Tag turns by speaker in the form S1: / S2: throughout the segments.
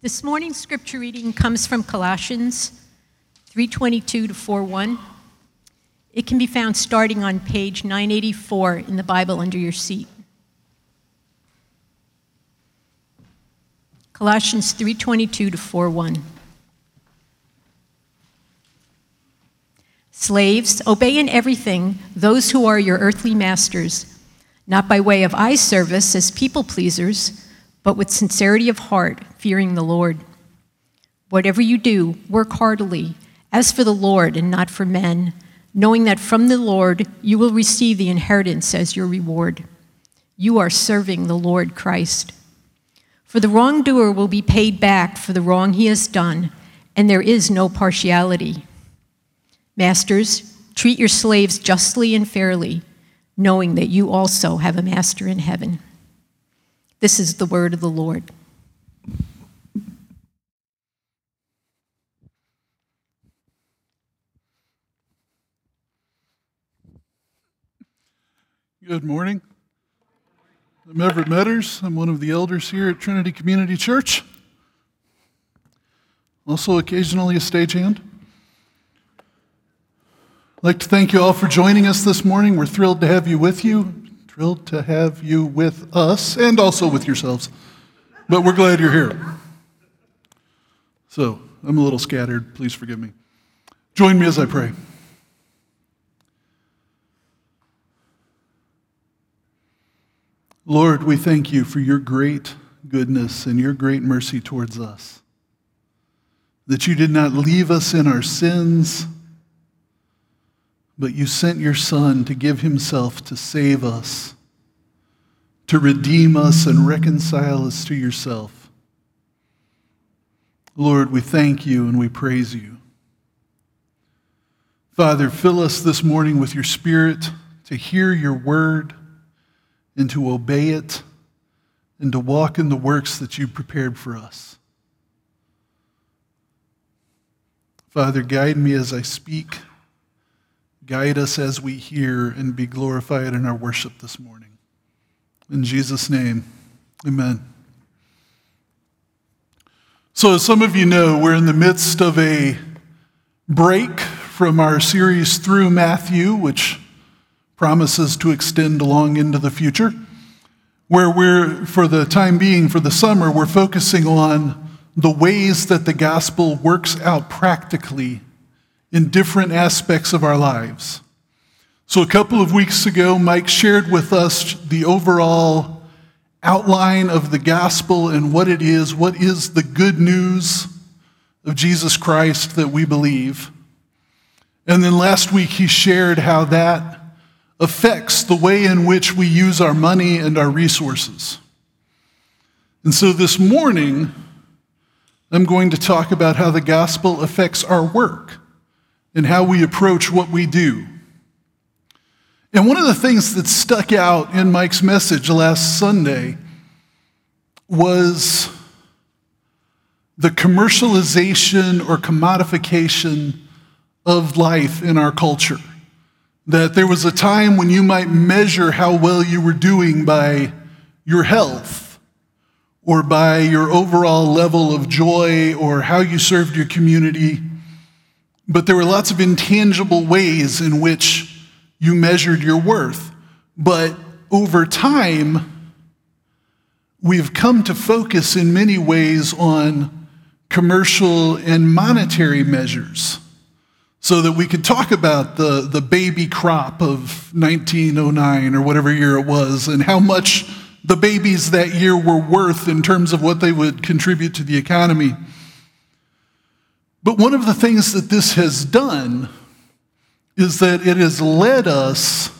S1: This morning's scripture reading comes from Colossians 3:22 to 4:1. It can be found starting on page 984 in the Bible under your seat. Colossians 3:22 to 4:1. Slaves, obey in everything those who are your earthly masters, not by way of eye service as people pleasers, but with sincerity of heart, fearing the Lord. Whatever you do, work heartily, as for the Lord and not for men, knowing that from the Lord you will receive the inheritance as your reward. You are serving the Lord Christ. For the wrongdoer will be paid back for the wrong he has done, and there is no partiality. Masters, treat your slaves justly and fairly, knowing that you also have a master in heaven. This is the word of the Lord.
S2: Good morning. I'm Everett Metters. I'm one of the elders here at Trinity Community Church. Also, occasionally a stagehand. I'd like to thank you all for joining us this morning. We're thrilled to have you with you, thrilled to have you with us, and also with yourselves. But we're glad you're here. So, I'm a little scattered. Please forgive me. Join me as I pray. Lord, we thank you for your great goodness and your great mercy towards us. That you did not leave us in our sins but you sent your Son to give himself to save us, to redeem us and reconcile us to yourself. Lord, we thank you and we praise you. Father, fill us this morning with your Spirit to hear your word and to obey it and to walk in the works that you prepared for us. Father, guide me as I speak. Guide us as we hear and be glorified in our worship this morning. In Jesus' name, amen. So, as some of you know, we're in the midst of a break from our series through Matthew, which promises to extend along into the future, where we're, for the time being, for the summer, we're focusing on the ways that the gospel works out practically in different aspects of our lives. So, a couple of weeks ago, Mike shared with us the overall outline of the gospel and what it is, what is the good news of Jesus Christ that we believe. And then last week, he shared how that affects the way in which we use our money and our resources. And so this morning, I'm going to talk about how the gospel affects our work and how we approach what we do. And one of the things that stuck out in Mike's message last Sunday was the commercialization or commodification of life in our culture. That there was a time when you might measure how well you were doing by your health or by your overall level of joy or how you served your community but there were lots of intangible ways in which you measured your worth. But over time, we've come to focus in many ways on commercial and monetary measures so that we could talk about the, the baby crop of 1909 or whatever year it was and how much the babies that year were worth in terms of what they would contribute to the economy. But one of the things that this has done is that it has led us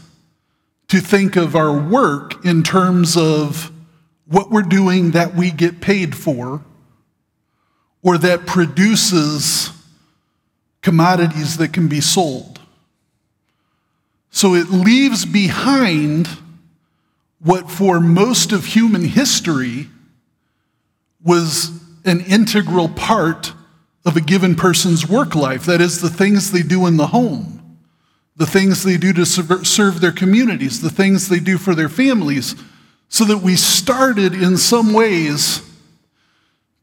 S2: to think of our work in terms of what we're doing that we get paid for or that produces commodities that can be sold. So it leaves behind what, for most of human history, was an integral part of a given person's work life. That is, the things they do in the home, the things they do to serve their communities, the things they do for their families, so that we started in some ways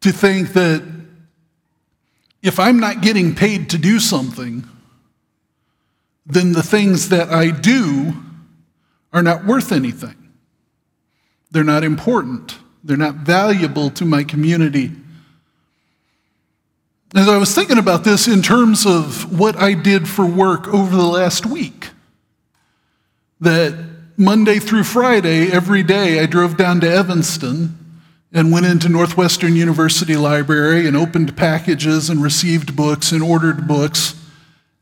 S2: to think that if I'm not getting paid to do something, then the things that I do are not worth anything. They're not important. They're not valuable to my community. As I was thinking about this in terms of what I did for work over the last week, that Monday through Friday, every day, I drove down to Evanston and went into Northwestern University Library and opened packages and received books and ordered books.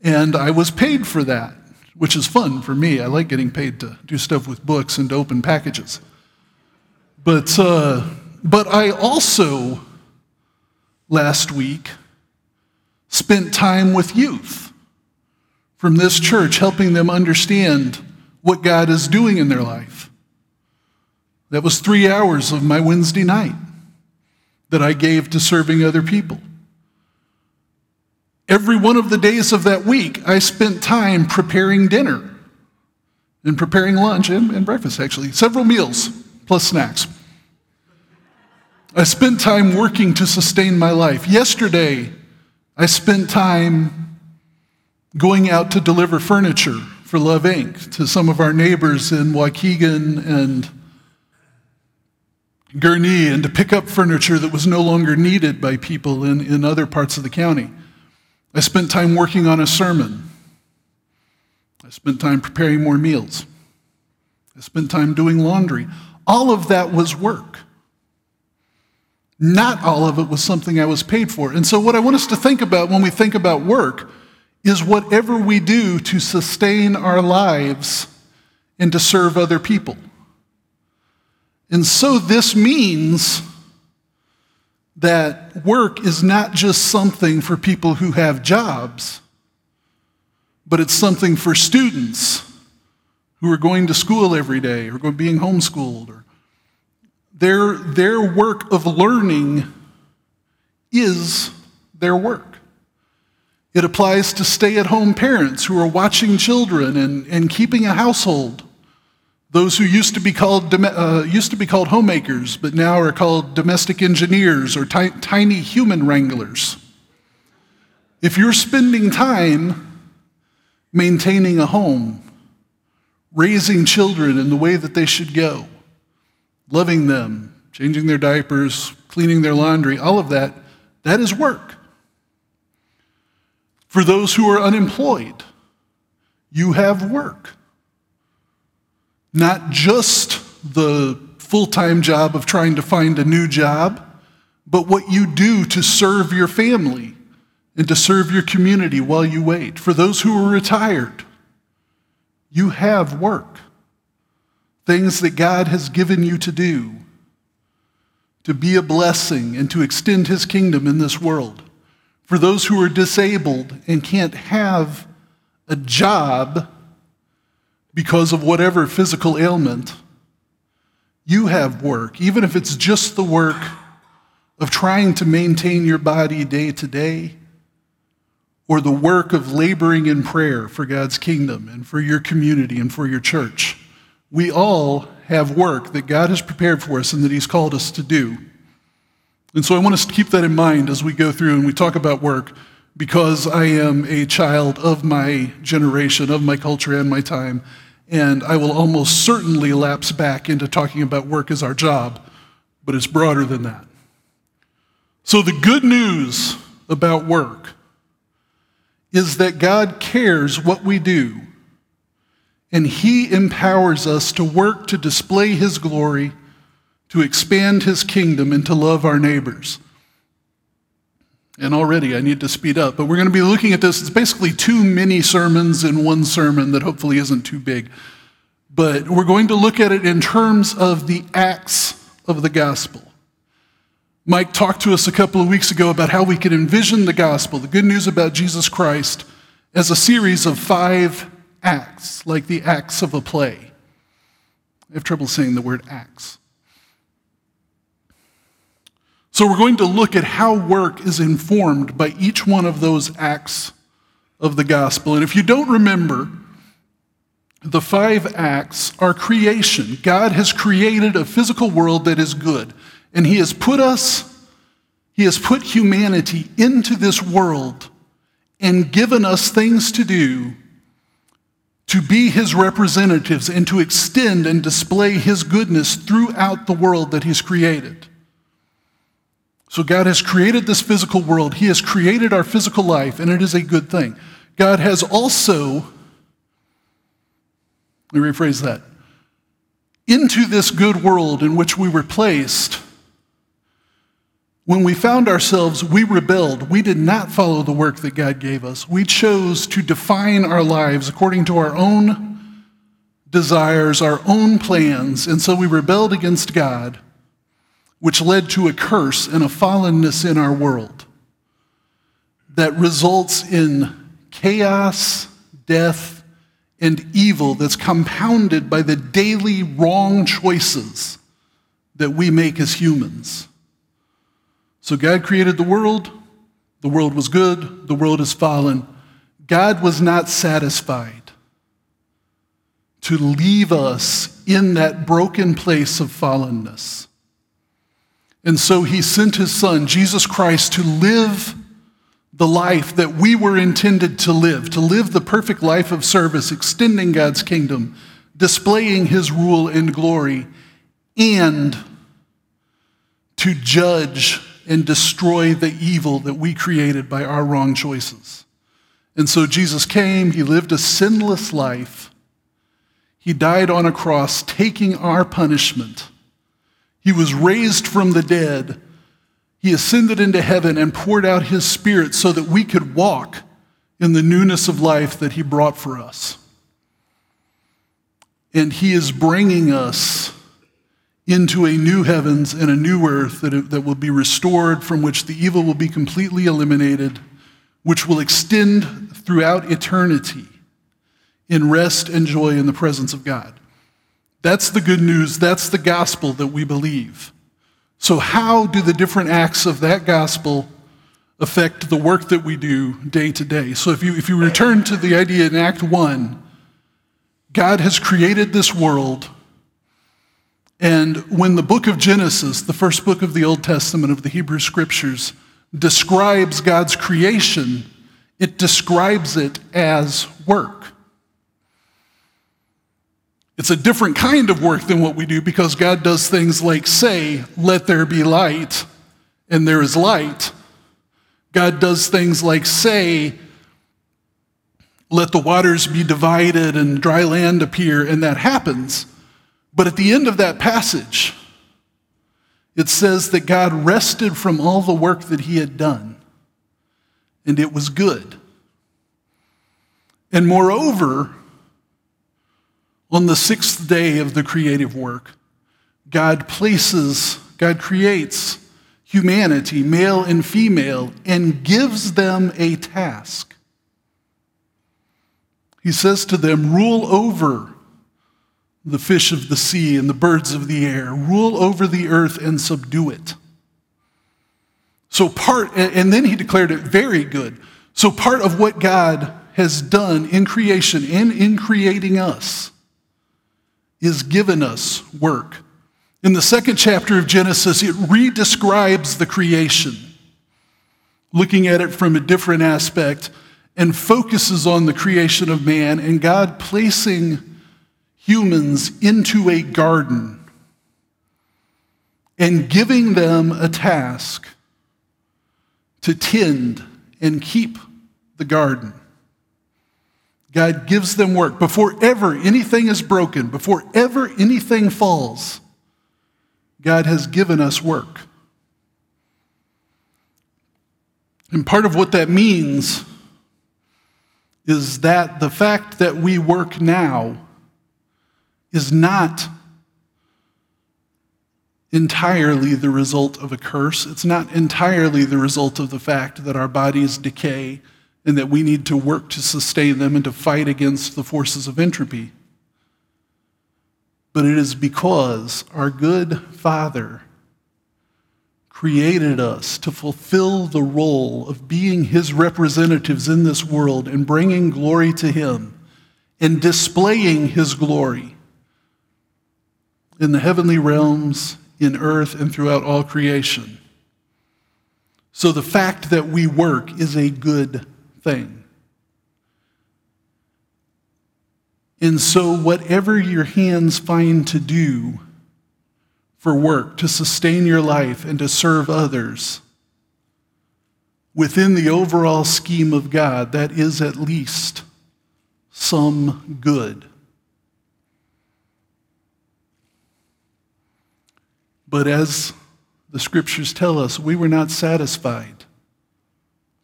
S2: And I was paid for that, which is fun for me. I like getting paid to do stuff with books and to open packages. But, uh, but I also, last week, spent time with youth from this church, helping them understand what God is doing in their life. That was three hours of my Wednesday night that I gave to serving other people. Every one of the days of that week, I spent time preparing dinner and preparing lunch and, and breakfast, actually, several meals plus snacks. I spent time working to sustain my life. Yesterday, I spent time going out to deliver furniture for Love Inc. to some of our neighbors in Waukegan and Gurnee and to pick up furniture that was no longer needed by people in, in other parts of the county. I spent time working on a sermon. I spent time preparing more meals. I spent time doing laundry. All of that was work. Not all of it was something I was paid for. And so, what I want us to think about when we think about work is whatever we do to sustain our lives and to serve other people. And so, this means that work is not just something for people who have jobs, but it's something for students who are going to school every day or being homeschooled. Or their, their work of learning is their work. It applies to stay at home parents who are watching children and, and keeping a household. Those who used to be called, uh, used to be called homemakers, but now are called domestic engineers or ti- tiny human wranglers. If you're spending time maintaining a home, raising children in the way that they should go, loving them, changing their diapers, cleaning their laundry, all of that, that is work. For those who are unemployed, you have work not just the full time job of trying to find a new job, but what you do to serve your family and to serve your community while you wait. For those who are retired, you have work, things that God has given you to do to be a blessing and to extend his kingdom in this world. For those who are disabled and can't have a job because of whatever physical ailment, you have work, even if it's just the work of trying to maintain your body day to day, or the work of laboring in prayer for God's kingdom and for your community and for your church. We all have work that God has prepared for us and that He's called us to do. And so I want us to keep that in mind as we go through and we talk about work because I am a child of my generation, of my culture, and my time and I will almost certainly lapse back into talking about work as our job, but it's broader than that. So, the good news about work is that God cares what we do, and He empowers us to work to display His glory, to expand His kingdom, and to love our neighbors. And already I need to speed up, but we're going to be looking at this. It's basically two mini sermons in one sermon that hopefully isn't too big. But we're going to look at it in terms of the acts of the gospel. Mike talked to us a couple of weeks ago about how we could envision the gospel, the good news about Jesus Christ, as a series of five acts, like the acts of a play. I have trouble saying the word acts. So we're going to look at how work is informed by each one of those acts of the gospel. And if you don't remember, the five acts are creation. God has created a physical world that is good, and He has put us He has put humanity into this world and given us things to do to be his representatives and to extend and display his goodness throughout the world that he's created. So, God has created this physical world. He has created our physical life, and it is a good thing. God has also, let me rephrase that, into this good world in which we were placed, when we found ourselves, we rebelled. We did not follow the work that God gave us. We chose to define our lives according to our own desires, our own plans, and so we rebelled against God, which led to a curse and a fallenness in our world that results in chaos, death, and evil that's compounded by the daily wrong choices that we make as humans. So God created the world. The world was good. The world is fallen. God was not satisfied to leave us in that broken place of fallenness. And so he sent his son, Jesus Christ, to live the life that we were intended to live, to live the perfect life of service, extending God's kingdom, displaying his rule and glory, and to judge and destroy the evil that we created by our wrong choices. And so Jesus came, he lived a sinless life. He died on a cross, taking our punishment. He was raised from the dead. He ascended into heaven and poured out his spirit so that we could walk in the newness of life that he brought for us. And he is bringing us into a new heavens and a new earth that, that will be restored, from which the evil will be completely eliminated, which will extend throughout eternity in rest and joy in the presence of God. That's the good news. That's the gospel that we believe. So, how do the different acts of that gospel affect the work that we do day to day? So, if you, if you return to the idea in Act 1, God has created this world and when the book of Genesis, the first book of the Old Testament of the Hebrew Scriptures, describes God's creation, it describes it as work. It's a different kind of work than what we do because God does things like say, Let there be light, and there is light. God does things like say, Let the waters be divided and dry land appear, and that happens. But at the end of that passage, it says that God rested from all the work that he had done, and it was good. And moreover, on the sixth day of the creative work, God places, God creates humanity, male and female, and gives them a task. He says to them, Rule over the fish of the sea and the birds of the air, rule over the earth and subdue it. So, part, and then he declared it very good. So, part of what God has done in creation and in creating us is given us work. In the second chapter of Genesis, it redescribes the creation, looking at it from a different aspect, and focuses on the creation of man and God placing humans into a garden and giving them a task to tend and keep the garden. God gives them work. Before ever anything is broken, before ever anything falls, God has given us work. And part of what that means is that the fact that we work now is not entirely the result of a curse. It's not entirely the result of the fact that our bodies decay and that we need to work to sustain them and to fight against the forces of entropy. But it is because our good Father created us to fulfill the role of being His representatives in this world and bringing glory to Him and displaying His glory in the heavenly realms, in earth, and throughout all creation. So the fact that we work is a good thing. And so, whatever your hands find to do for work, to sustain your life, and to serve others, within the overall scheme of God, that is at least some good. But as the scriptures tell us, we were not satisfied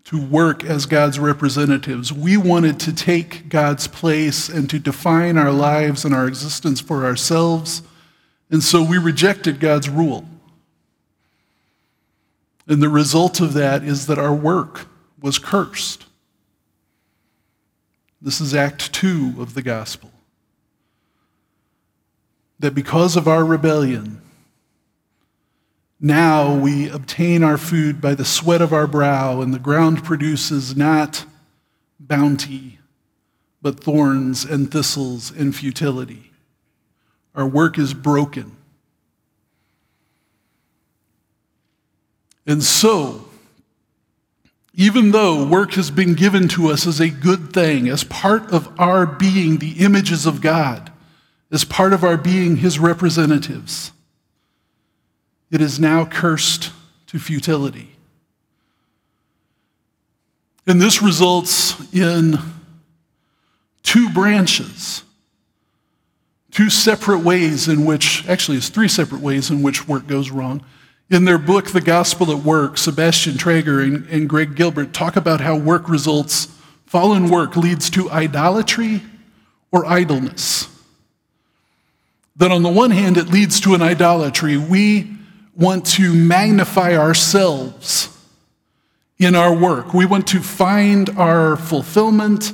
S2: to work as God's representatives. We wanted to take God's place and to define our lives and our existence for ourselves. And so we rejected God's rule. And the result of that is that our work was cursed. This is Act 2 of the gospel. That because of our rebellion, now we obtain our food by the sweat of our brow, and the ground produces not bounty, but thorns and thistles and futility. Our work is broken. And so, even though work has been given to us as a good thing, as part of our being the images of God, as part of our being His representatives, it is now cursed to futility. And this results in two branches, two separate ways in which, actually, it's three separate ways in which work goes wrong. In their book, The Gospel at Work, Sebastian Traeger and, and Greg Gilbert talk about how work results, fallen work leads to idolatry or idleness. That on the one hand, it leads to an idolatry. We want to magnify ourselves in our work. We want to find our fulfillment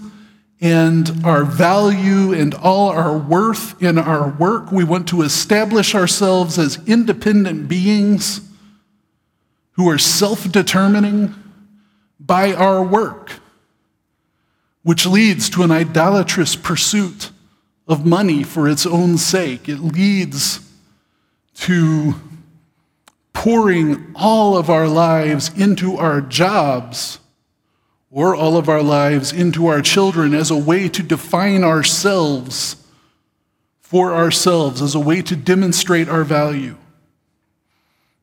S2: and our value and all our worth in our work. We want to establish ourselves as independent beings who are self determining by our work, which leads to an idolatrous pursuit of money for its own sake. It leads to pouring all of our lives into our jobs or all of our lives into our children as a way to define ourselves for ourselves, as a way to demonstrate our value.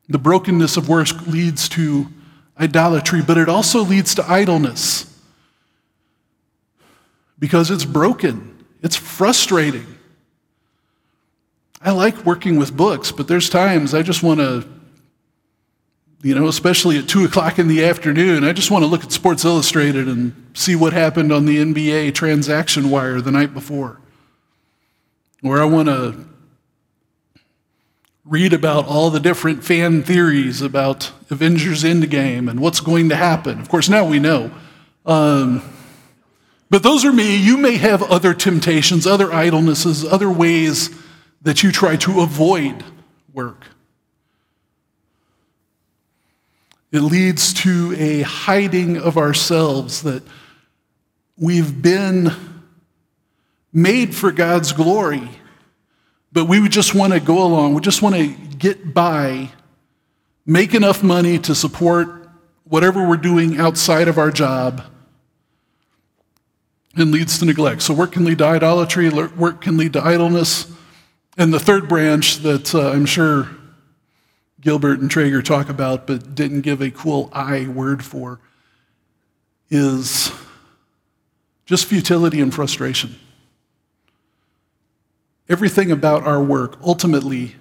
S2: The brokenness of work leads to idolatry, but it also leads to idleness because it's broken, it's frustrating. I like working with books, but there's times I just want to you know, especially at 2 o'clock in the afternoon. I just want to look at Sports Illustrated and see what happened on the NBA transaction wire the night before. Or I want to read about all the different fan theories about Avengers Endgame and what's going to happen. Of course, now we know. Um, but those are me. You may have other temptations, other idlenesses, other ways that you try to avoid work. It leads to a hiding of ourselves that we've been made for God's glory, but we just want to go along. We just want to get by, make enough money to support whatever we're doing outside of our job, and leads to neglect. So, work can lead to idolatry, work can lead to idleness. And the third branch that uh, I'm sure Gilbert and Traeger talk about but didn't give a cool I word for is just futility and frustration. Everything about our work ultimately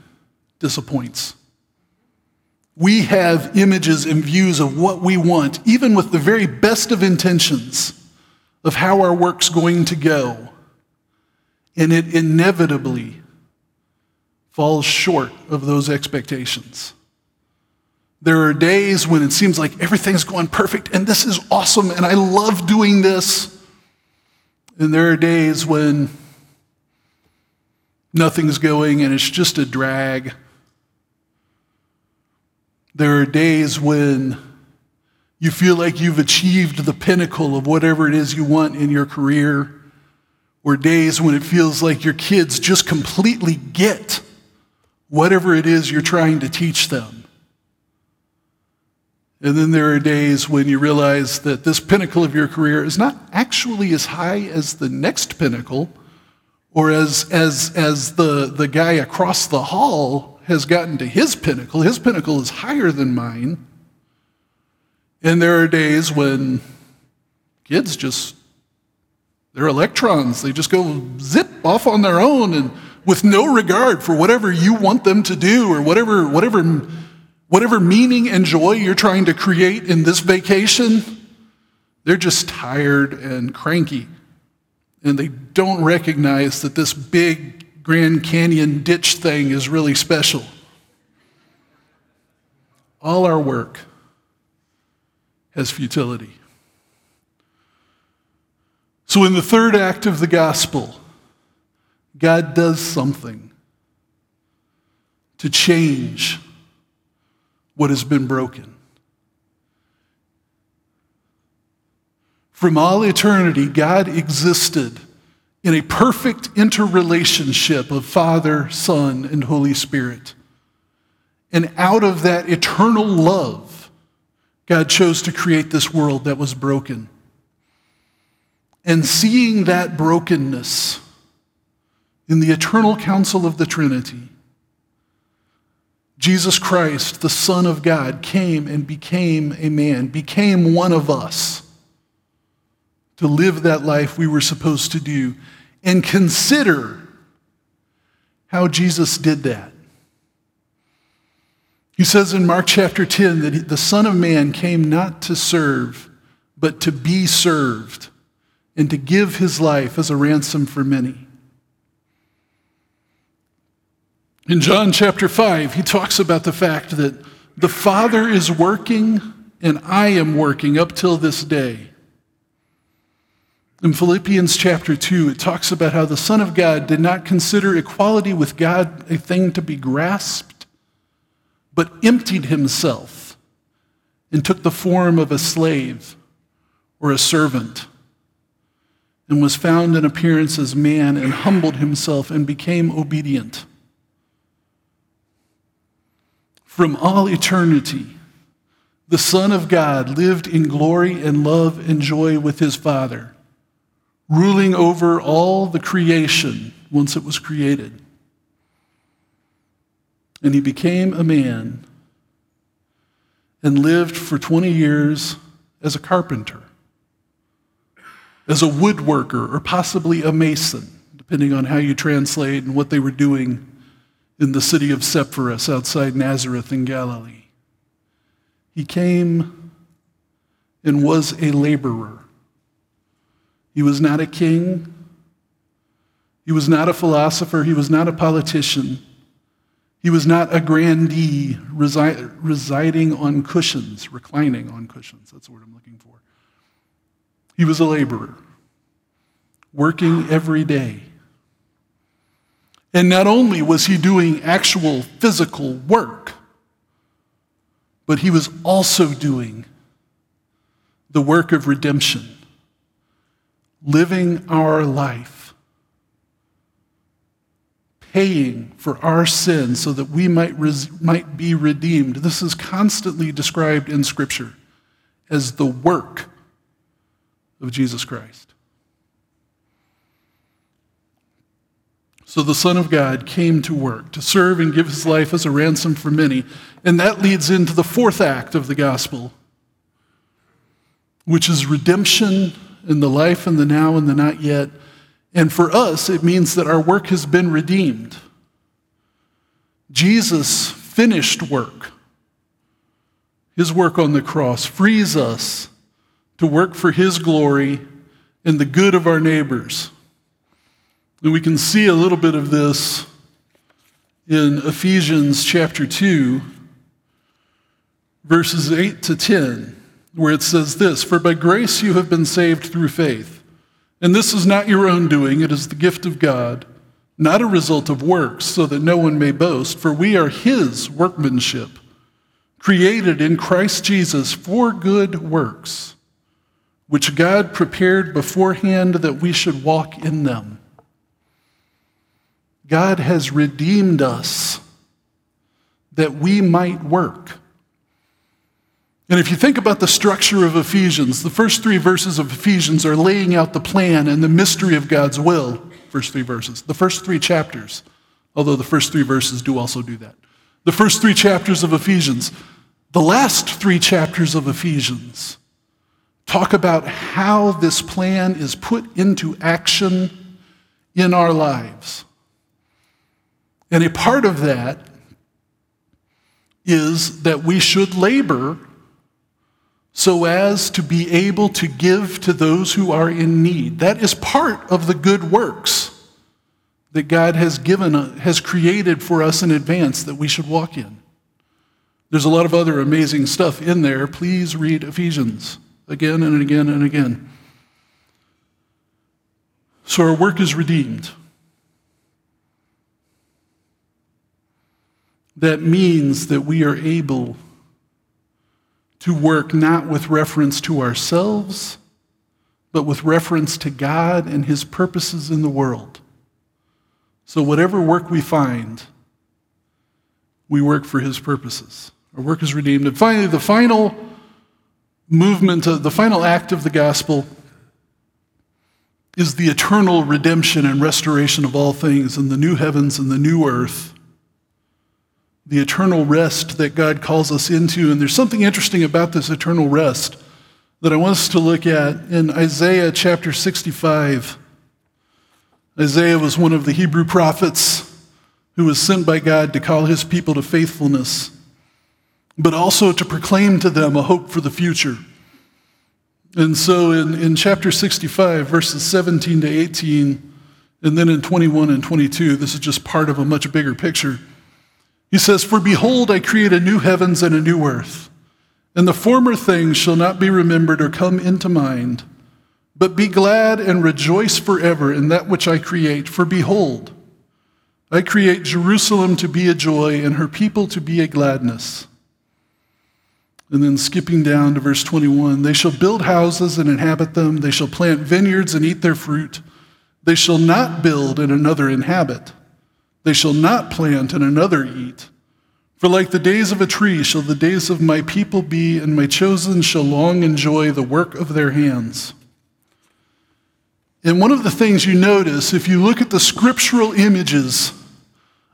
S2: disappoints. We have images and views of what we want, even with the very best of intentions of how our work's going to go. And it inevitably falls short of those expectations. There are days when it seems like everything's going perfect and this is awesome and I love doing this. And there are days when nothing's going and it's just a drag. There are days when you feel like you've achieved the pinnacle of whatever it is you want in your career, or days when it feels like your kids just completely get whatever it is you're trying to teach them. And then there are days when you realize that this pinnacle of your career is not actually as high as the next pinnacle or as, as, as the, the guy across the hall has gotten to his pinnacle. His pinnacle is higher than mine. And there are days when kids just, they're electrons. They just go zip off on their own and with no regard for whatever you want them to do or whatever, whatever, whatever meaning and joy you're trying to create in this vacation. They're just tired and cranky and they don't recognize that this big Grand Canyon ditch thing is really special. All our work has futility. So, in the third act of the gospel, God does something to change what has been broken. From all eternity, God existed in a perfect interrelationship of Father, Son, and Holy Spirit. And out of that eternal love, God chose to create this world that was broken. And seeing that brokenness in the eternal counsel of the Trinity, Jesus Christ, the Son of God, came and became a man, became one of us to live that life we were supposed to do and consider how Jesus did that. He says in Mark chapter 10 that the Son of Man came not to serve, but to be served and to give his life as a ransom for many. In John chapter 5, he talks about the fact that the Father is working and I am working up till this day. In Philippians chapter 2, it talks about how the Son of God did not consider equality with God a thing to be grasped, but emptied himself and took the form of a slave or a servant, and was found in appearance as man, and humbled himself and became obedient. From all eternity, the Son of God lived in glory and love and joy with his Father ruling over all the creation once it was created. And he became a man and lived for 20 years as a carpenter, as a woodworker, or possibly a mason, depending on how you translate and what they were doing in the city of Sepphoris outside Nazareth in Galilee. He came and was a laborer. He was not a king. He was not a philosopher. He was not a politician. He was not a grandee resi- residing on cushions, reclining on cushions. That's the word I'm looking for. He was a laborer, working every day. And not only was he doing actual physical work, but he was also doing the work of redemption living our life, paying for our sins so that we might, res- might be redeemed. This is constantly described in Scripture as the work of Jesus Christ. So the Son of God came to work, to serve and give his life as a ransom for many. And that leads into the fourth act of the gospel, which is redemption in the life and the now and the not yet. And for us, it means that our work has been redeemed. Jesus' finished work, his work on the cross, frees us to work for his glory and the good of our neighbors. And we can see a little bit of this in Ephesians chapter 2, verses 8 to 10 where it says this For by grace you have been saved through faith. And this is not your own doing, it is the gift of God, not a result of works, so that no one may boast. For we are his workmanship, created in Christ Jesus for good works, which God prepared beforehand that we should walk in them. God has redeemed us that we might work And if you think about the structure of Ephesians, the first three verses of Ephesians are laying out the plan and the mystery of God's will. First three verses. The first three chapters, although the first three verses do also do that. The first three chapters of Ephesians. The last three chapters of Ephesians talk about how this plan is put into action in our lives. And a part of that is that we should labor so as to be able to give to those who are in need. That is part of the good works that God has given uh, has created for us in advance that we should walk in. There's a lot of other amazing stuff in there. Please read Ephesians again and again and again. So our work is redeemed. That means that we are able to work not with reference to ourselves, but with reference to God and His purposes in the world. So, whatever work we find, we work for His purposes. Our work is redeemed. And finally, the final movement, uh, the final act of the gospel is the eternal redemption and restoration of all things in the new heavens and the new earth the eternal rest that God calls us into. And there's something interesting about this eternal rest that I want us to look at in Isaiah chapter 65. Isaiah was one of the Hebrew prophets who was sent by God to call his people to faithfulness, but also to proclaim to them a hope for the future. And so in, in chapter 65, verses 17 to 18, and then in 21 and 22, this is just part of a much bigger picture. He says, For behold, I create a new heavens and a new earth, and the former things shall not be remembered or come into mind. But be glad and rejoice forever in that which I create. For behold, I create Jerusalem to be a joy and her people to be a gladness. And then skipping down to verse 21 they shall build houses and inhabit them, they shall plant vineyards and eat their fruit. They shall not build and another inhabit. They shall not plant and another eat. For like the days of a tree shall the days of my people be, and my chosen shall long enjoy the work of their hands. And one of the things you notice, if you look at the scriptural images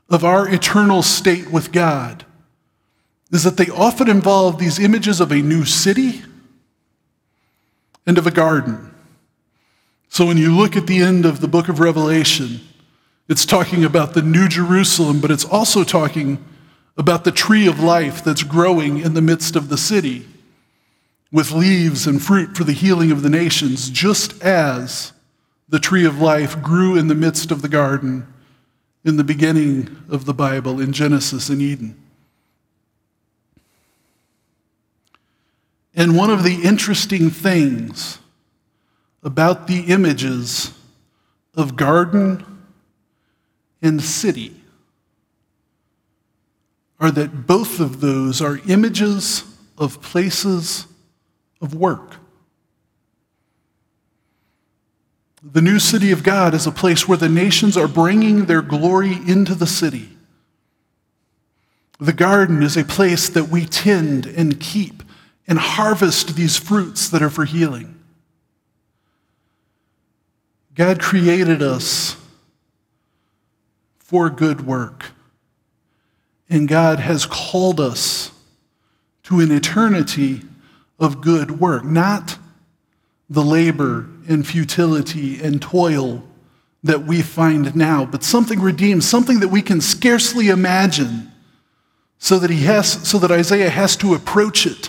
S2: of our eternal state with God, is that they often involve these images of a new city and of a garden. So when you look at the end of the book of Revelation, it's talking about the New Jerusalem, but it's also talking about the tree of life that's growing in the midst of the city with leaves and fruit for the healing of the nations, just as the tree of life grew in the midst of the garden in the beginning of the Bible in Genesis and Eden. And one of the interesting things about the images of garden and city are that both of those are images of places of work. The new city of God is a place where the nations are bringing their glory into the city. The garden is a place that we tend and keep and harvest these fruits that are for healing. God created us for good work. And God has called us to an eternity of good work, not the labor and futility and toil that we find now, but something redeemed, something that we can scarcely imagine, so that he has so that Isaiah has to approach it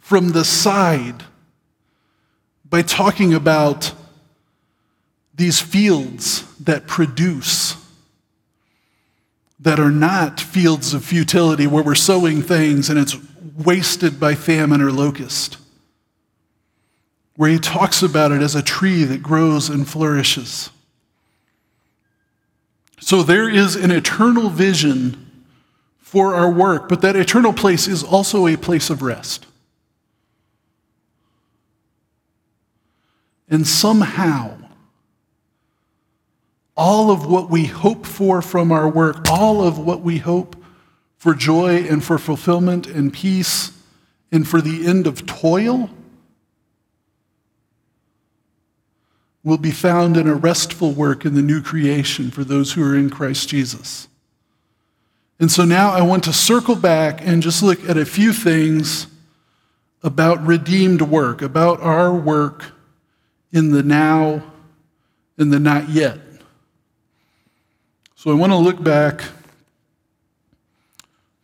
S2: from the side by talking about these fields that produce that are not fields of futility where we're sowing things and it's wasted by famine or locust. Where he talks about it as a tree that grows and flourishes. So there is an eternal vision for our work, but that eternal place is also a place of rest. And somehow, all of what we hope for from our work, all of what we hope for joy and for fulfillment and peace and for the end of toil will be found in a restful work in the new creation for those who are in Christ Jesus. And so now I want to circle back and just look at a few things about redeemed work, about our work in the now and the not yet. So I want to look back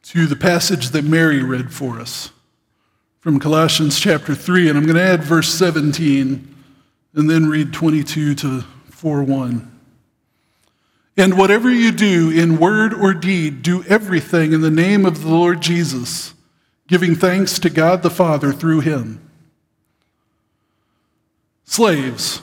S2: to the passage that Mary read for us from Colossians chapter 3, and I'm going to add verse 17 and then read 22 to 4 1. And whatever you do in word or deed, do everything in the name of the Lord Jesus, giving thanks to God the Father through him. Slaves,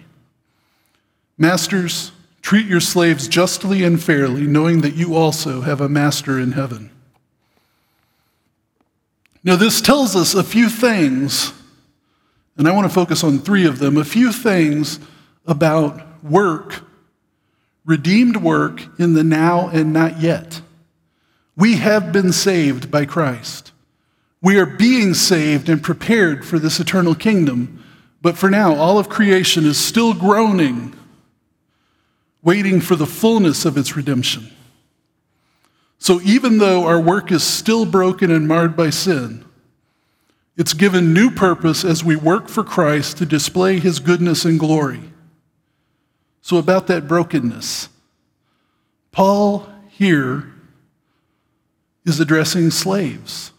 S2: Masters, treat your slaves justly and fairly, knowing that you also have a master in heaven. Now, this tells us a few things and I want to focus on three of them. A few things about work, redeemed work in the now and not yet. We have been saved by Christ. We are being saved and prepared for this eternal kingdom. But for now, all of creation is still groaning, waiting for the fullness of its redemption. So even though our work is still broken and marred by sin, it's given new purpose as we work for Christ to display his goodness and glory. So, about that brokenness, Paul here is addressing slaves.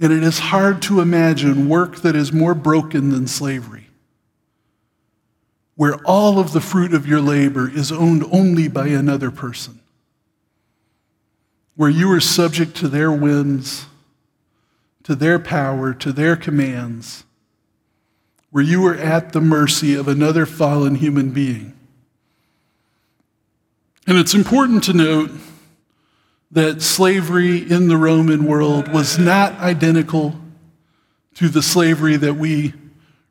S2: And it is hard to imagine work that is more broken than slavery, where all of the fruit of your labor is owned only by another person, where you are subject to their whims to their power, to their commands, where you are at the mercy of another fallen human being. And it's important to note that slavery in the Roman world was not identical to the slavery that we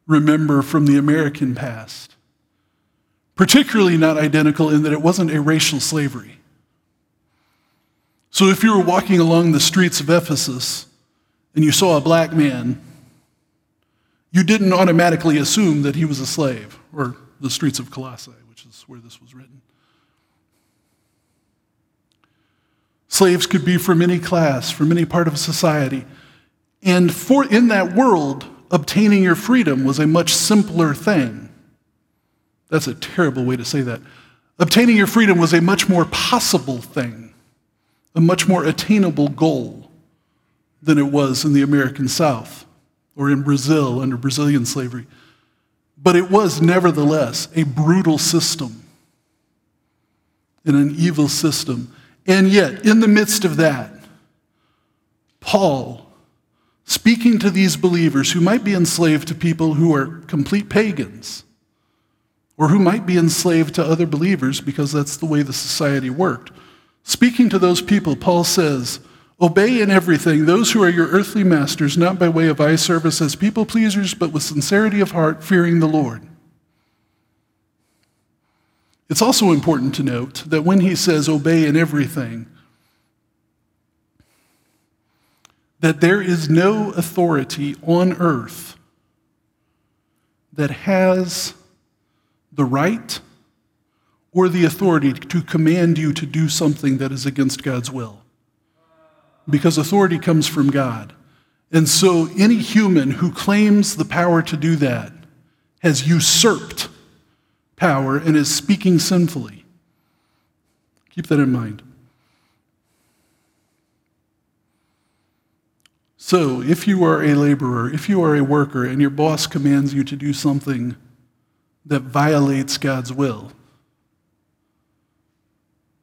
S2: remember from the American past. Particularly not identical in that it wasn't a racial slavery. So if you were walking along the streets of Ephesus and you saw a black man, you didn't automatically assume that he was a slave, or the streets of Colossae, which is where this was written. Slaves could be from any class, from any part of society. And for, in that world, obtaining your freedom was a much simpler thing. That's a terrible way to say that. Obtaining your freedom was a much more possible thing, a much more attainable goal than it was in the American South or in Brazil under Brazilian slavery. But it was nevertheless a brutal system and an evil system. And yet, in the midst of that, Paul, speaking to these believers who might be enslaved to people who are complete pagans, or who might be enslaved to other believers because that's the way the society worked, speaking to those people, Paul says, Obey in everything those who are your earthly masters, not by way of eye service as people pleasers, but with sincerity of heart, fearing the Lord. It's also important to note that when he says obey in everything, that there is no authority on earth that has the right or the authority to command you to do something that is against God's will because authority comes from God. And so any human who claims the power to do that has usurped power and is speaking sinfully. Keep that in mind. So, if you are a laborer, if you are a worker, and your boss commands you to do something that violates God's will,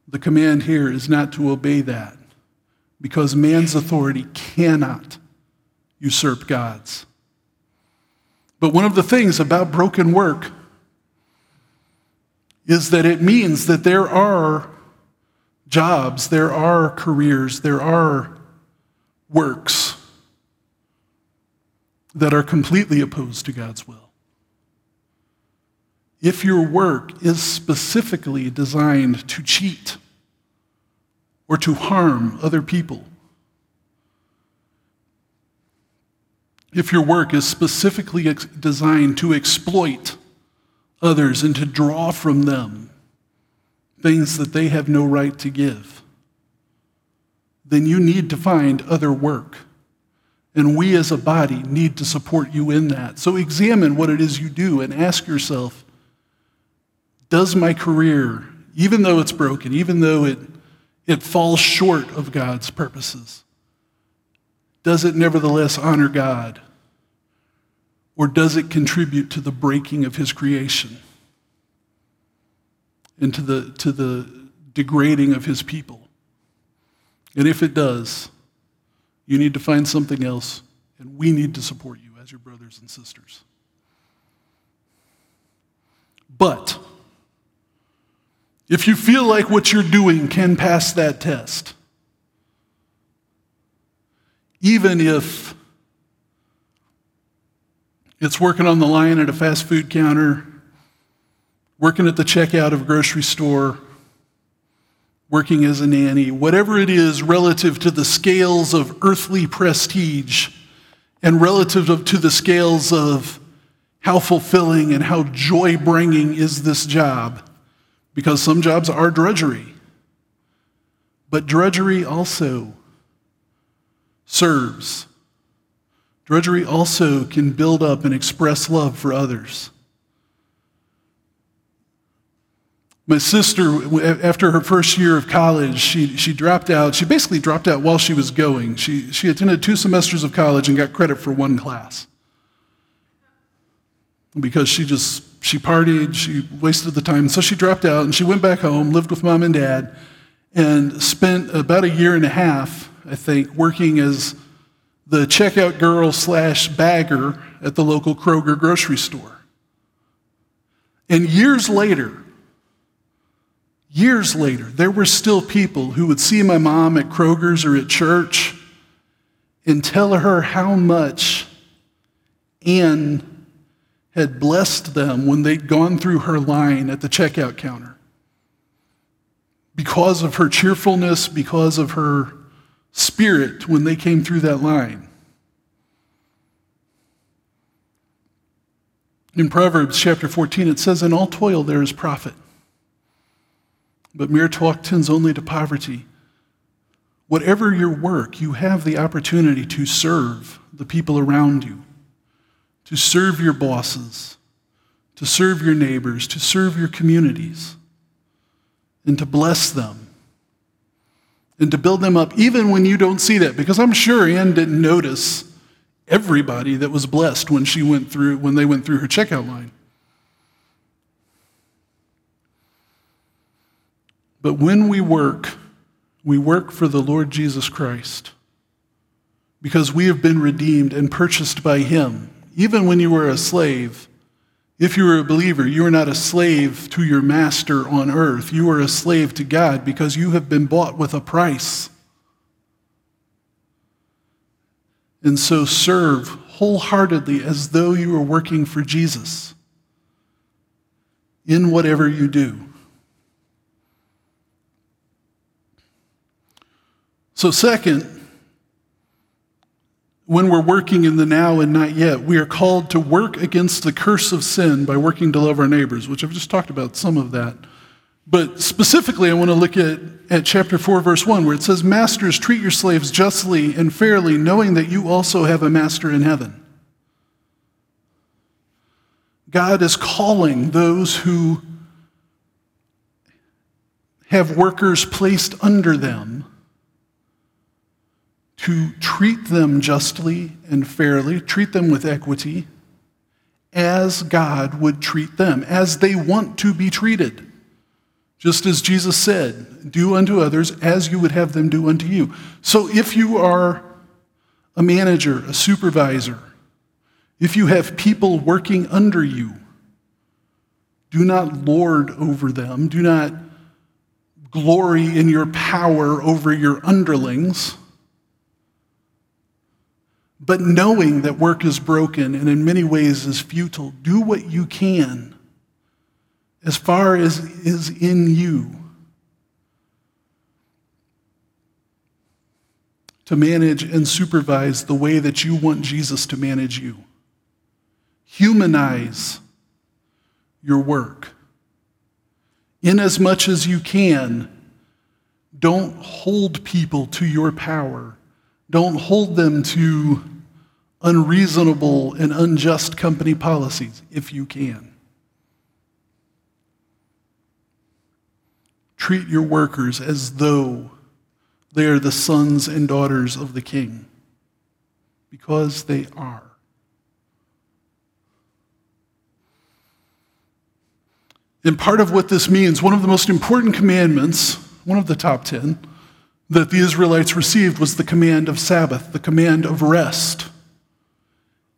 S2: the command here is not to obey that because man's authority cannot usurp God's. But one of the things about broken work is that it means that there are jobs, there are careers, there are works that are completely opposed to God's will. If your work is specifically designed to cheat or to harm other people, if your work is specifically ex- designed to exploit others and to draw from them things that they have no right to give, then you need to find other work. And we as a body need to support you in that. So examine what it is you do and ask yourself Does my career, even though it's broken, even though it, it falls short of God's purposes, does it nevertheless honor God? Or does it contribute to the breaking of his creation and to the, to the degrading of his people? And if it does, you need to find something else, and we need to support you as your brothers and sisters. But if you feel like what you're doing can pass that test, even if it's working on the line at a fast food counter, working at the checkout of a grocery store, working as a nanny, whatever it is relative to the scales of earthly prestige and relative to the scales of how fulfilling and how joy bringing is this job. Because some jobs are drudgery. But drudgery also serves. Drudgery also can build up and express love for others. My sister, after her first year of college, she, she dropped out. She basically dropped out while she was going. She, she attended two semesters of college and got credit for one class. Because she just, she partied, she wasted the time. So she dropped out and she went back home, lived with mom and dad, and spent about a year and a half, I think, working as the checkout girl slash bagger at the local Kroger grocery store. And years later, Years later, there were still people who would see my mom at Kroger's or at church and tell her how much Ann had blessed them when they'd gone through her line at the checkout counter. Because of her cheerfulness, because of her spirit when they came through that line. In Proverbs chapter 14, it says, In all toil there is profit but mere talk tends only to poverty. Whatever your work, you have the opportunity to serve the people around you, to serve your bosses, to serve your neighbors, to serve your communities, and to bless them, and to build them up, even when you don't see that. Because I'm sure Anne didn't notice everybody that was blessed when she went through when they went through her checkout line. But when we work, we work for the Lord Jesus Christ because we have been redeemed and purchased by Him. Even when you were a slave, if you were a believer, you are not a slave to your master on earth. You are a slave to God because you have been bought with a price. And so serve wholeheartedly as though you were working for Jesus in whatever you do. So, second, when we're working in the now and not yet, we are called to work against the curse of sin by working to love our neighbors, which I've just talked about some of that. But specifically, I want to look at, at chapter 4, verse 1, where it says, Masters, treat your slaves justly and fairly, knowing that you also have a master in heaven. God is calling those who have workers placed under them to treat them justly and fairly, treat them with equity, as God would treat them, as they want to be treated. Just as Jesus said, do unto others as you would have them do unto you. So if you are a manager, a supervisor, if you have people working under you, do not lord over them. Do not glory in your power over your underlings. But knowing that work is broken and in many ways is futile, do what you can as far as is in you to manage and supervise the way that you want Jesus to manage you. Humanize your work. In as much as you can, don't hold people to your power. Don't hold them to unreasonable and unjust company policies if you can. Treat your workers as though they are the sons and daughters of the king, because they are. And part of what this means, one of the most important commandments, one of the top 10, that the Israelites received was the command of Sabbath, the command of rest.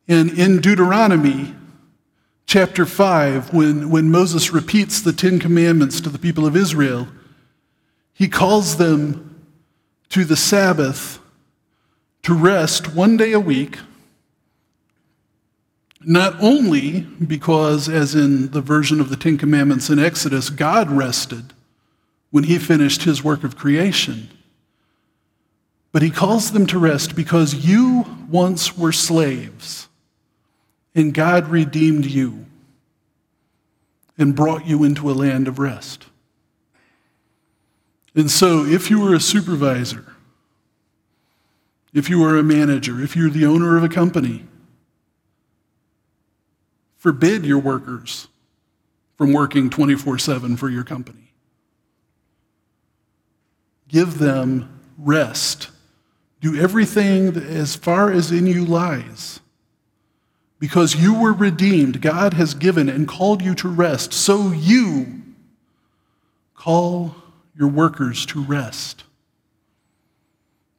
S2: And in Deuteronomy chapter 5, when, when Moses repeats the Ten Commandments to the people of Israel, he calls them to the Sabbath to rest one day a week not only because, as in the version of the Ten Commandments in Exodus, God rested when he finished his work of creation, but he calls them to rest because you once were slaves and God redeemed you and brought you into a land of rest. And so, if you were a supervisor, if you were a manager, if you're the owner of a company, forbid your workers from working 24 7 for your company. Give them rest. Do everything as far as in you lies. Because you were redeemed, God has given and called you to rest. So you call your workers to rest,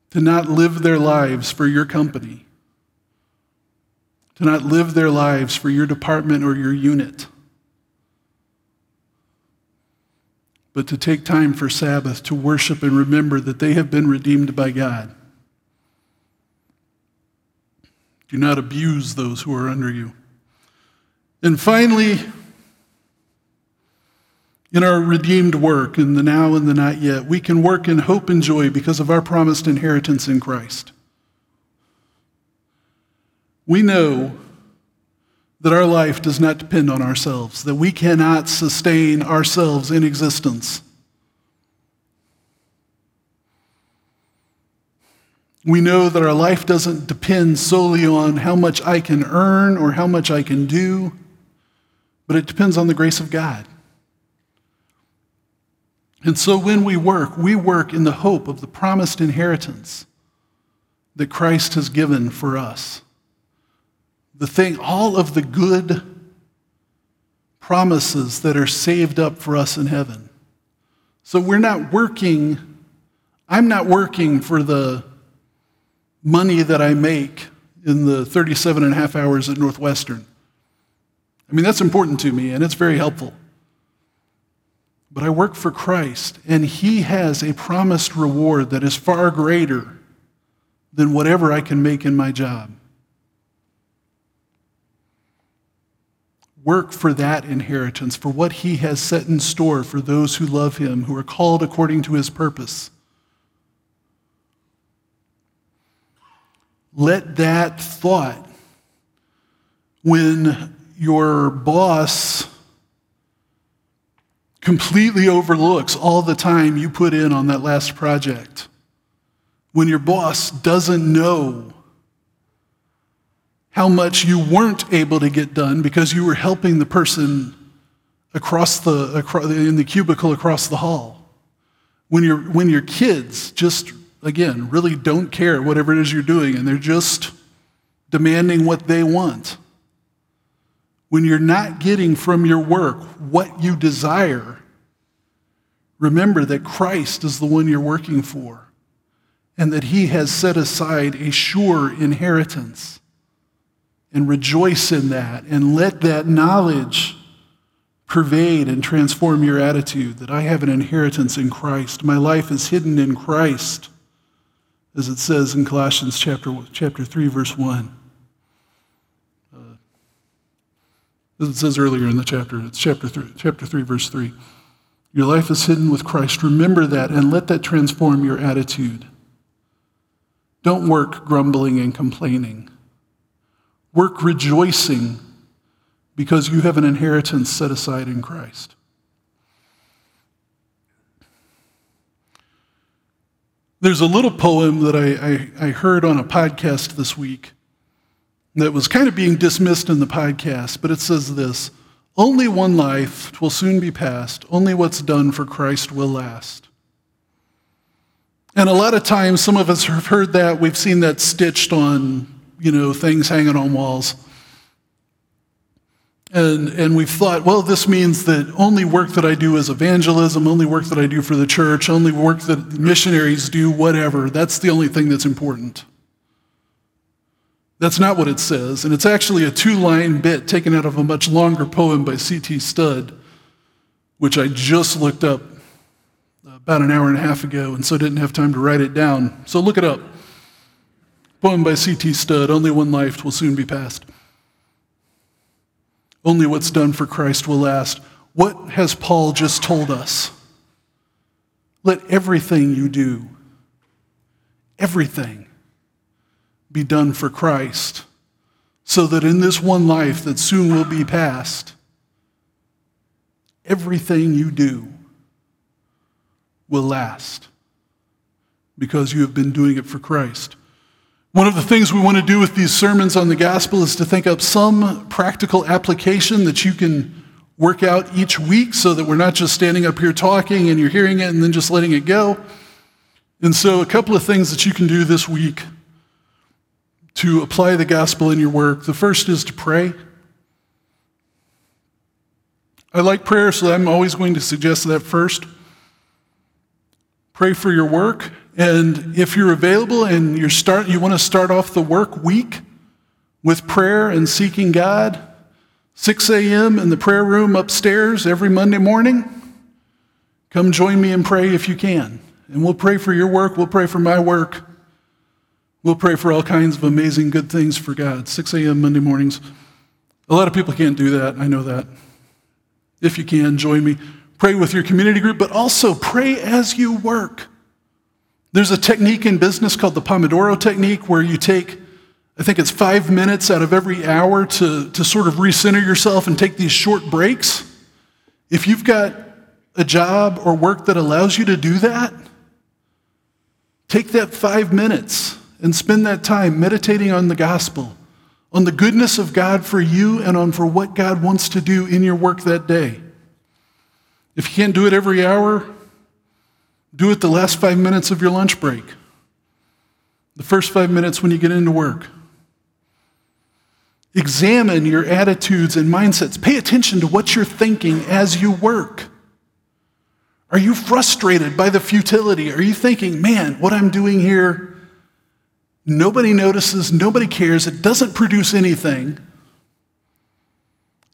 S2: to not live their lives for your company to not live their lives for your department or your unit, but to take time for Sabbath to worship and remember that they have been redeemed by God. Do not abuse those who are under you. And finally, in our redeemed work, in the now and the not yet, we can work in hope and joy because of our promised inheritance in Christ. We know that our life does not depend on ourselves, that we cannot sustain ourselves in existence. We know that our life doesn't depend solely on how much I can earn or how much I can do, but it depends on the grace of God. And so when we work, we work in the hope of the promised inheritance that Christ has given for us the thing, all of the good promises that are saved up for us in heaven. So we're not working, I'm not working for the money that I make in the 37 and a half hours at Northwestern. I mean, that's important to me and it's very helpful. But I work for Christ, and He has a promised reward that is far greater than whatever I can make in my job. work for that inheritance, for what he has set in store for those who love him, who are called according to his purpose. Let that thought, when your boss completely overlooks all the time you put in on that last project, when your boss doesn't know how much you weren't able to get done because you were helping the person across the, across, in the cubicle across the hall. When, you when your kids just, again, really don't care whatever it is you're doing and they're just demanding what they want. When you're not getting from your work what you desire, remember that Christ is the one you're working for and that he has set aside a sure inheritance. And rejoice in that and let that knowledge pervade and transform your attitude that I have an inheritance in Christ. My life is hidden in Christ, as it says in Colossians chapter, chapter 3, verse 1. Uh, as it says earlier in the chapter, it's chapter 3, chapter 3, verse 3. Your life is hidden with Christ. Remember that and let that transform your attitude. Don't work grumbling and complaining. Work rejoicing because you have an inheritance set aside in Christ. There's a little poem that I, I, I, heard on a podcast this week that was kind of being dismissed in the podcast, but it says this Only one life will soon be past, only what's done for Christ will last. And a lot of times, some of us have heard that, we've seen that stitched on, you know, things hanging on walls. And, and we've thought, well, this means that only work that I do is evangelism, only work that I do for the church, only work that missionaries do, whatever. That's the only thing that's important. That's not what it says. And it's actually a two line bit taken out of a much longer poem by C.T. Studd, which I just looked up uh, about an hour and a half ago, and so didn't have time to write it down. So look it up. Poem by C.T. Studd Only one life will soon be past. Only what's done for Christ will last. What has Paul just told us? Let everything you do, everything, be done for Christ, so that in this one life that soon will be past, everything you do will last because you have been doing it for Christ. One of the things we want to do with these sermons on the gospel is to think up some practical application that you can work out each week so that we're not just standing up here talking and you're hearing it and then just letting it go. And so, a couple of things that you can do this week to apply the gospel in your work. The first is to pray. I like prayer, so I'm always going to suggest that first. Pray for your work and if you're available and you start, you want to start off the work week with prayer and seeking God, 6 a.m. in the prayer room upstairs every Monday morning, come join me and pray if you can. And we'll pray for your work, we'll pray for my work. We'll pray for all kinds of amazing good things for God. 6 a.m. Monday mornings. A lot of people can't do that. I know that. If you can, join me. Pray with your community group, but also pray as you work. There's a technique in business called the Pomodoro technique where you take, I think it's five minutes out of every hour to, to sort of recenter yourself and take these short breaks. If you've got a job or work that allows you to do that, take that five minutes and spend that time meditating on the gospel, on the goodness of God for you, and on for what God wants to do in your work that day. If you can't do it every hour, do it the last five minutes of your lunch break, the first five minutes when you get into work. Examine your attitudes and mindsets. Pay attention to what you're thinking as you work. Are you frustrated by the futility? Are you thinking, man, what I'm doing here, nobody notices, nobody cares, it doesn't produce anything,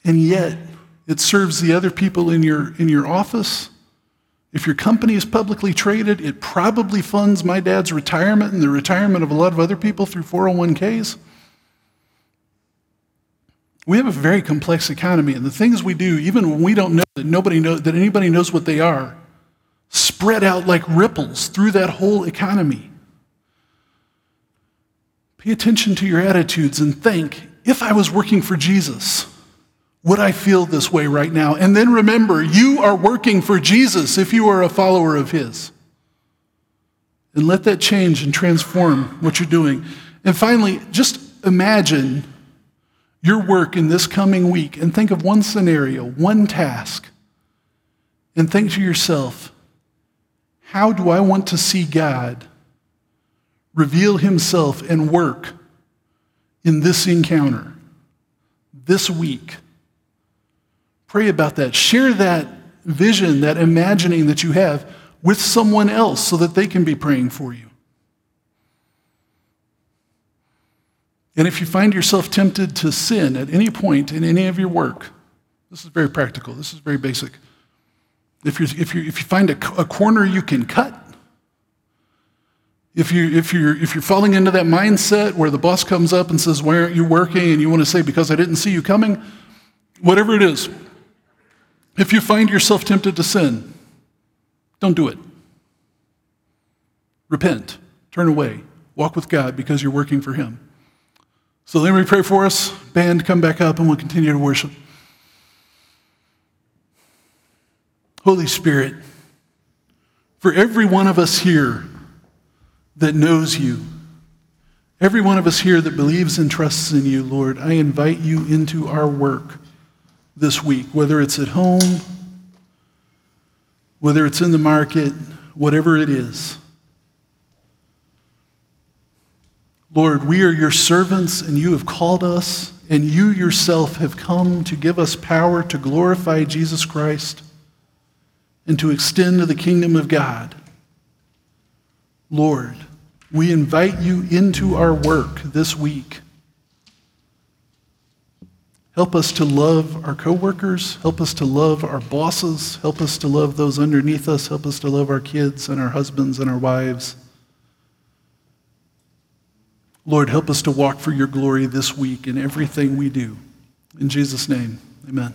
S2: and yet it serves the other people in your, in your office if your company is publicly traded, it probably funds my dad's retirement and the retirement of a lot of other people through 401ks. We have a very complex economy, and the things we do, even when we don't know that nobody know, that anybody knows what they are, spread out like ripples through that whole economy. Pay attention to your attitudes and think if I was working for Jesus, would I feel this way right now? And then remember, you are working for Jesus if you are a follower of His. And let that change and transform what you're doing. And finally, just imagine your work in this coming week and think of one scenario, one task, and think to yourself, how do I want to see God reveal Himself and work in this encounter, this week? Pray about that. Share that vision, that imagining that you have with someone else so that they can be praying for you. And if you find yourself tempted to sin at any point in any of your work, this is very practical, this is very basic. If, you if, you if you find a, a corner you can cut, if, you, if, you're, if you're falling into that mindset where the boss comes up and says, Why aren't you working? and you want to say, Because I didn't see you coming, whatever it is, if you find yourself tempted to sin, don't do it. Repent, turn away, walk with God because you're working for Him. So let me pray for us. Band, come back up and we'll continue to worship. Holy Spirit, for every one of us here that knows you, every one of us here that believes and trusts in you, Lord, I invite you into our work this week, whether it's at home, whether it's in the market, whatever it is. Lord, we are your servants, and you have called us, and you yourself have come to give us power to glorify Jesus Christ and to extend to the kingdom of God. Lord, we invite you into our work this week. Help us to love our coworkers. Help us to love our bosses. Help us to love those underneath us. Help us to love our kids and our husbands and our wives. Lord, help us to walk for your glory this week in everything we do. In Jesus' name, amen.